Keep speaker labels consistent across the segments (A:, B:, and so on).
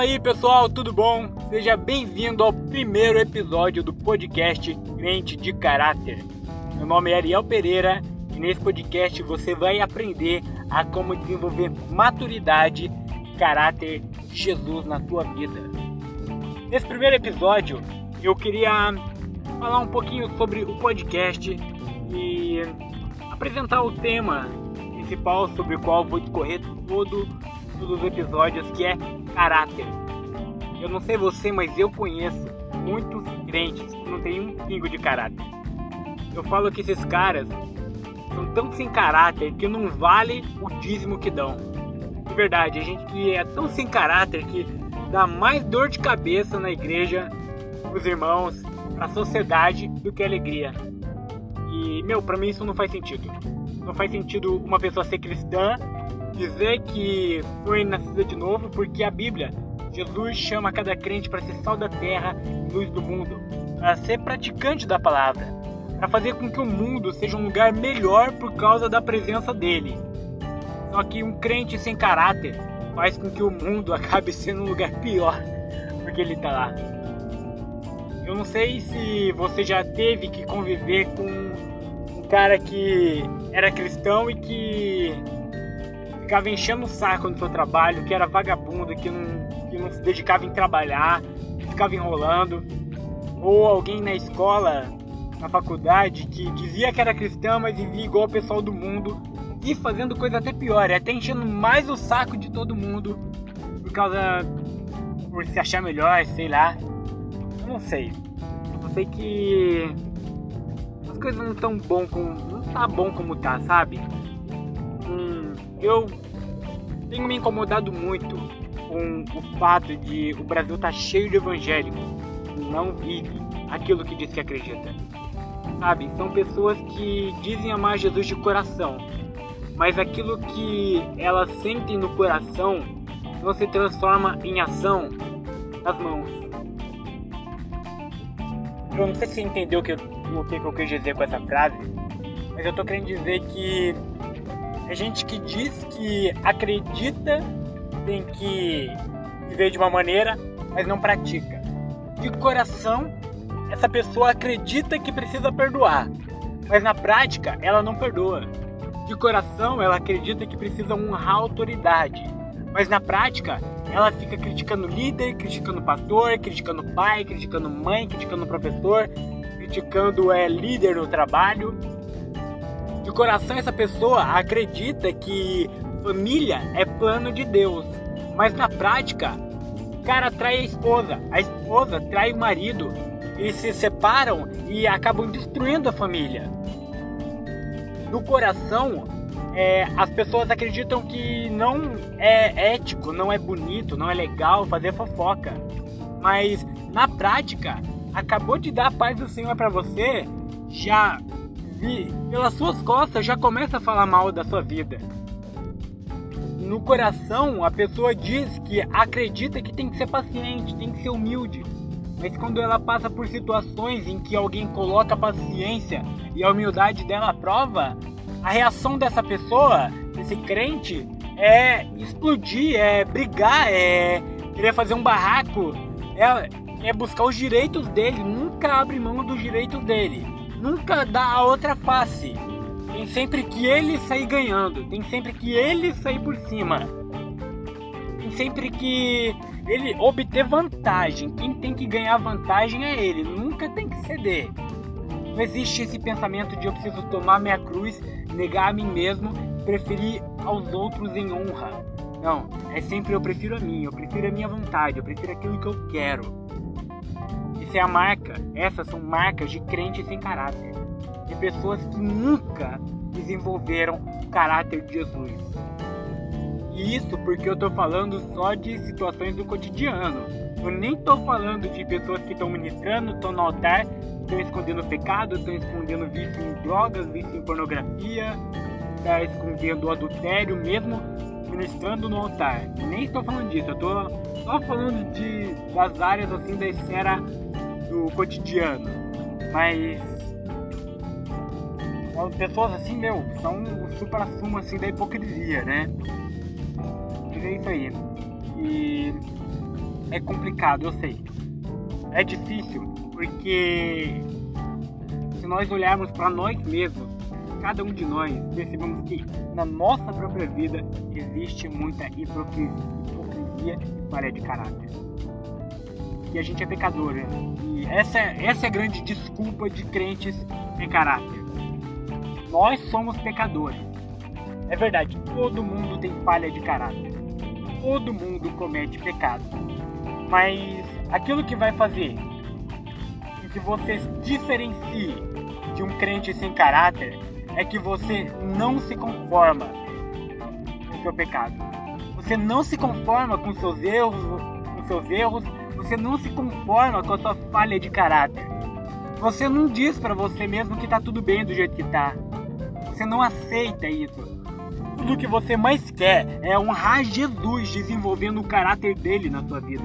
A: Fala aí pessoal, tudo bom? Seja bem-vindo ao primeiro episódio do podcast Crente de Caráter. Meu nome é Ariel Pereira e nesse podcast você vai aprender a como desenvolver maturidade e caráter de Jesus na tua vida. Nesse primeiro episódio eu queria falar um pouquinho sobre o podcast e apresentar o tema principal sobre o qual vou discorrer todo, todos os episódios, que é caráter. Eu não sei você, mas eu conheço muitos crentes que não têm um pingo de caráter. Eu falo que esses caras são tão sem caráter que não vale o dízimo que dão. De verdade, a gente que é tão sem caráter que dá mais dor de cabeça na igreja, os irmãos, a sociedade do que alegria. E, meu, pra mim isso não faz sentido. Não faz sentido uma pessoa ser cristã, dizer que foi nascida de novo, porque a Bíblia, Jesus chama cada crente para ser sal da terra e luz do mundo, para ser praticante da palavra, para fazer com que o mundo seja um lugar melhor por causa da presença dele. Só que um crente sem caráter faz com que o mundo acabe sendo um lugar pior porque ele está lá. Eu não sei se você já teve que conviver com um cara que era cristão e que ficava enchendo o saco no seu trabalho, que era vagabundo, que não, que não se dedicava em trabalhar, que ficava enrolando. Ou alguém na escola, na faculdade, que dizia que era cristão, mas vivia igual o pessoal do mundo e fazendo coisa até pior, até enchendo mais o saco de todo mundo por causa. por se achar melhor, sei lá não sei. Eu sei que as coisas não tão bom como. não tá bom como tá, sabe? Eu tenho me incomodado muito com o fato de o Brasil tá cheio de evangélicos que não vive aquilo que diz que acredita. Sabe? São pessoas que dizem amar Jesus de coração, mas aquilo que elas sentem no coração não se transforma em ação nas mãos. Eu não sei se entendeu o que, o que eu quis dizer com essa frase, mas eu tô querendo dizer que é gente que diz que acredita tem que viver de uma maneira, mas não pratica. De coração, essa pessoa acredita que precisa perdoar, mas na prática ela não perdoa. De coração, ela acredita que precisa honrar a autoridade, mas na prática ela fica criticando líder, criticando pastor, criticando pai, criticando mãe, criticando professor, criticando é, líder no trabalho. De coração, essa pessoa acredita que família é plano de Deus, mas na prática, o cara trai a esposa, a esposa trai o marido, eles se separam e acabam destruindo a família. No coração, é, as pessoas acreditam que não é ético, não é bonito, não é legal fazer fofoca. Mas na prática, acabou de dar a paz do Senhor para você, já pelas suas costas já começa a falar mal da sua vida. No coração, a pessoa diz que acredita que tem que ser paciente, tem que ser humilde. Mas quando ela passa por situações em que alguém coloca a paciência e a humildade dela à prova, a reação dessa pessoa, desse crente, é explodir, é brigar, é querer fazer um barraco, é, é buscar os direitos dele, nunca abre mão dos direitos dele, nunca dá a outra face. Tem sempre que ele sair ganhando, tem sempre que ele sair por cima. Tem sempre que ele obter vantagem. Quem tem que ganhar vantagem é ele, nunca tem que ceder. Não existe esse pensamento de eu preciso tomar minha cruz, negar a mim mesmo, preferir aos outros em honra. Não, é sempre eu prefiro a mim, eu prefiro a minha vontade, eu prefiro aquilo que eu quero. Isso é a marca, essas são marcas de crentes sem caráter, de pessoas que nunca desenvolveram o caráter de Jesus. E isso porque eu estou falando só de situações do cotidiano. Eu nem estou falando de pessoas que estão ministrando, estão no altar estão escondendo pecado, estão escondendo vício em drogas, vício em pornografia, está escondendo o adultério, mesmo ministrando no altar. Nem estou falando disso, eu estou só falando de, das áreas assim da esfera cotidiano. Mas pessoas assim, meu, são o supra-sumo assim da hipocrisia, né? Mas é isso aí. E é complicado, eu sei. É difícil porque se nós olharmos para nós mesmos, cada um de nós percebemos que na nossa própria vida existe muita hipocrisia, hipocrisia e falha de caráter. Que a gente é pecador. Né? E essa, essa é a grande desculpa de crentes em caráter. Nós somos pecadores. É verdade, todo mundo tem falha de caráter. Todo mundo comete pecado. Mas aquilo que vai fazer com que você se diferencie de um crente sem caráter é que você não se conforma com seu pecado. Você não se conforma com seus erros, com seus erros, você não se conforma com a sua falha de caráter. Você não diz para você mesmo que tá tudo bem do jeito que tá. Você não aceita isso. Tudo que você mais quer é honrar Jesus desenvolvendo o caráter dele na sua vida.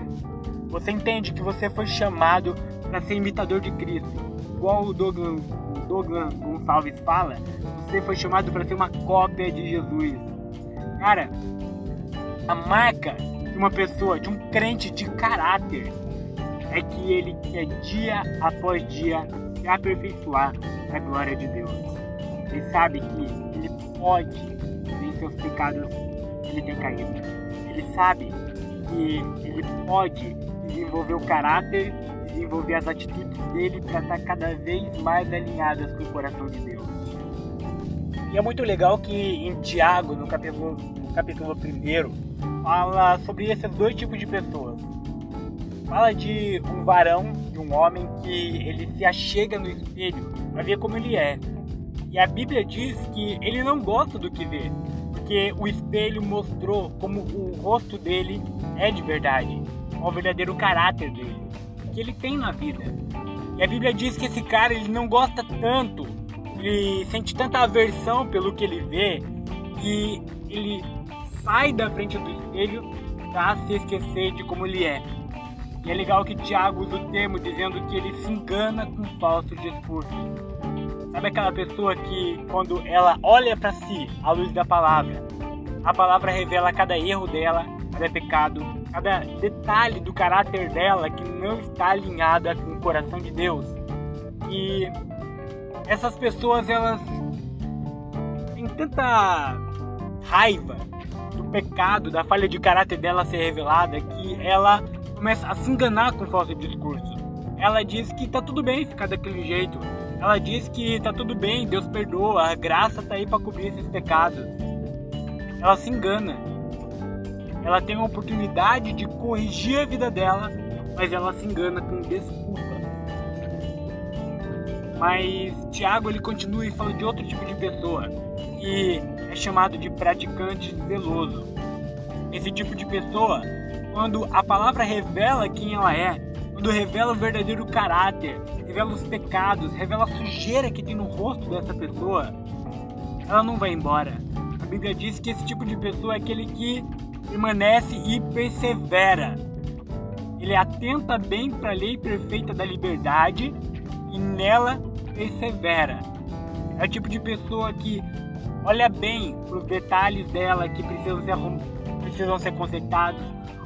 A: Você entende que você foi chamado para ser imitador de Cristo. Igual o Douglas, Douglas Gonçalves fala, você foi chamado para ser uma cópia de Jesus. Cara, a marca de uma pessoa, de um crente de caráter, é que ele quer dia após dia se aperfeiçoar na glória de Deus. Ele sabe que ele pode vencer os pecados ele tem caído. Ele sabe que ele pode desenvolver o caráter, desenvolver as atitudes dele para estar cada vez mais alinhadas com o coração de Deus. E é muito legal que em Tiago, no capítulo, no capítulo 1, fala sobre esses dois tipos de pessoas. Fala de um varão, de um homem que ele se achega no espelho para ver como ele é. E a Bíblia diz que ele não gosta do que vê, porque o espelho mostrou como o rosto dele é de verdade ao verdadeiro caráter dele, que ele tem na vida. E a Bíblia diz que esse cara ele não gosta tanto, ele sente tanta aversão pelo que ele vê, que ele sai da frente do espelho para se esquecer de como ele é. E é legal que Tiago usa o termo dizendo que ele se engana com falsos discursos. Sabe aquela pessoa que, quando ela olha para si à luz da palavra, a palavra revela cada erro dela, cada pecado, cada detalhe do caráter dela que não está alinhada com o coração de Deus. E essas pessoas elas têm tanta raiva pecado, da falha de caráter dela ser revelada que ela começa a se enganar com falso discurso. Ela diz que tá tudo bem ficar daquele jeito. Ela diz que tá tudo bem, Deus perdoa, a graça tá aí para cobrir esses pecados. Ela se engana ela tem a oportunidade de corrigir a vida dela, mas ela se engana com desculpa. Mas Tiago ele continua e fala de outro tipo de pessoa, que é chamado de praticante zeloso. Esse tipo de pessoa, quando a palavra revela quem ela é, quando revela o verdadeiro caráter, revela os pecados, revela a sujeira que tem no rosto dessa pessoa, ela não vai embora. A Bíblia diz que esse tipo de pessoa é aquele que permanece e persevera. Ele atenta bem para a lei perfeita da liberdade e nela persevera. É o tipo de pessoa que olha bem para os detalhes dela que precisam ser, precisam ser consertados,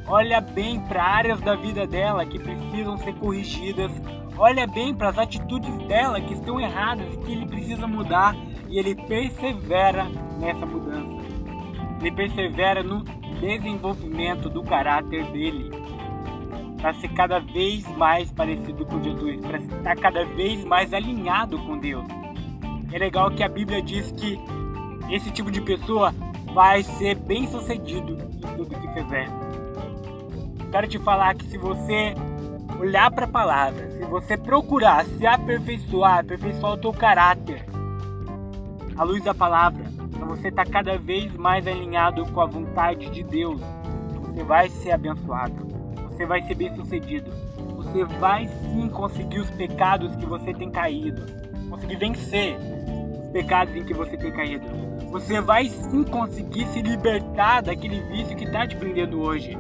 A: olha bem para áreas da vida dela que precisam ser corrigidas, olha bem para as atitudes dela que estão erradas e que ele precisa mudar e ele persevera nessa mudança. Ele persevera no desenvolvimento do caráter dele para ser cada vez mais parecido com Jesus, para estar cada vez mais alinhado com Deus. É legal que a Bíblia diz que esse tipo de pessoa vai ser bem sucedido em tudo que fizer. Quero te falar que se você olhar para a palavra, se você procurar se aperfeiçoar, aperfeiçoar o teu caráter, à luz da palavra, você tá cada vez mais alinhado com a vontade de Deus, você vai ser abençoado, você vai ser bem sucedido, você vai sim conseguir os pecados que você tem caído, conseguir vencer os pecados em que você tem caído. Você vai sim conseguir se libertar daquele vício que está te prendendo hoje.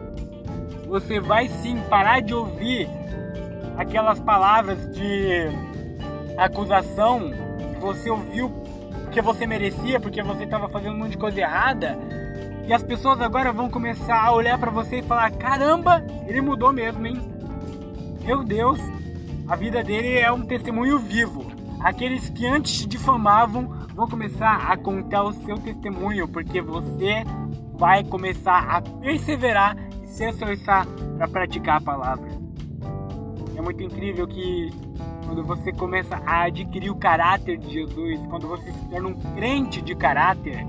A: Você vai sim parar de ouvir aquelas palavras de acusação que você ouviu porque você merecia, porque você estava fazendo um monte de coisa errada, E as pessoas agora vão começar a olhar para você e falar: caramba, ele mudou mesmo, hein? Meu Deus, a vida dele é um testemunho vivo. Aqueles que antes te difamavam vão começar a contar o seu testemunho, porque você vai começar a perseverar e se esforçar para praticar a palavra. É muito incrível que quando você começa a adquirir o caráter de Jesus, quando você se torna um crente de caráter,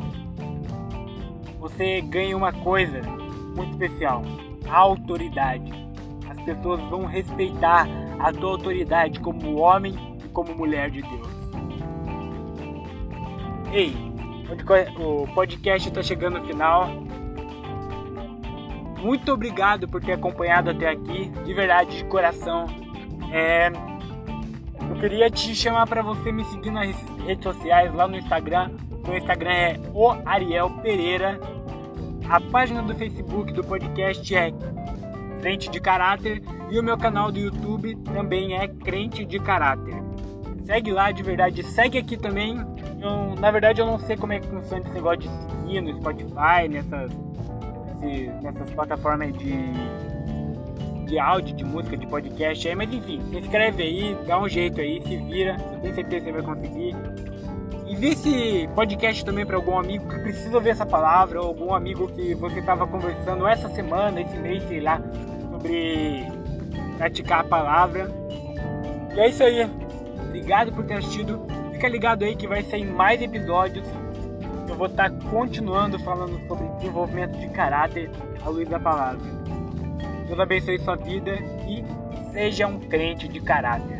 A: você ganha uma coisa muito especial: a autoridade. As pessoas vão respeitar a tua autoridade como homem e como mulher de Deus. Ei, o podcast está chegando ao final. Muito obrigado por ter acompanhado até aqui, de verdade, de coração. É, eu queria te chamar para você me seguir nas redes sociais, lá no Instagram. Meu Instagram é o Ariel Pereira. A página do Facebook do podcast é Crente de Caráter e o meu canal do YouTube também é Crente de Caráter. Segue lá de verdade, segue aqui também. Na verdade eu não sei como é que funciona esse negócio de seguir no Spotify, nessas, nessas plataformas de de áudio, de música, de podcast aí, mas enfim, se inscreve aí, dá um jeito aí, se vira, eu tenho certeza que você vai conseguir. Envie esse podcast também para algum amigo que precisa ouvir essa palavra, ou algum amigo que você estava conversando essa semana, esse mês, sei lá, sobre praticar a palavra. E é isso aí. Obrigado por ter assistido. Fica ligado aí que vai sair mais episódios. Eu vou estar continuando falando sobre desenvolvimento de caráter à luz da palavra. Deus abençoe sua vida e seja um crente de caráter.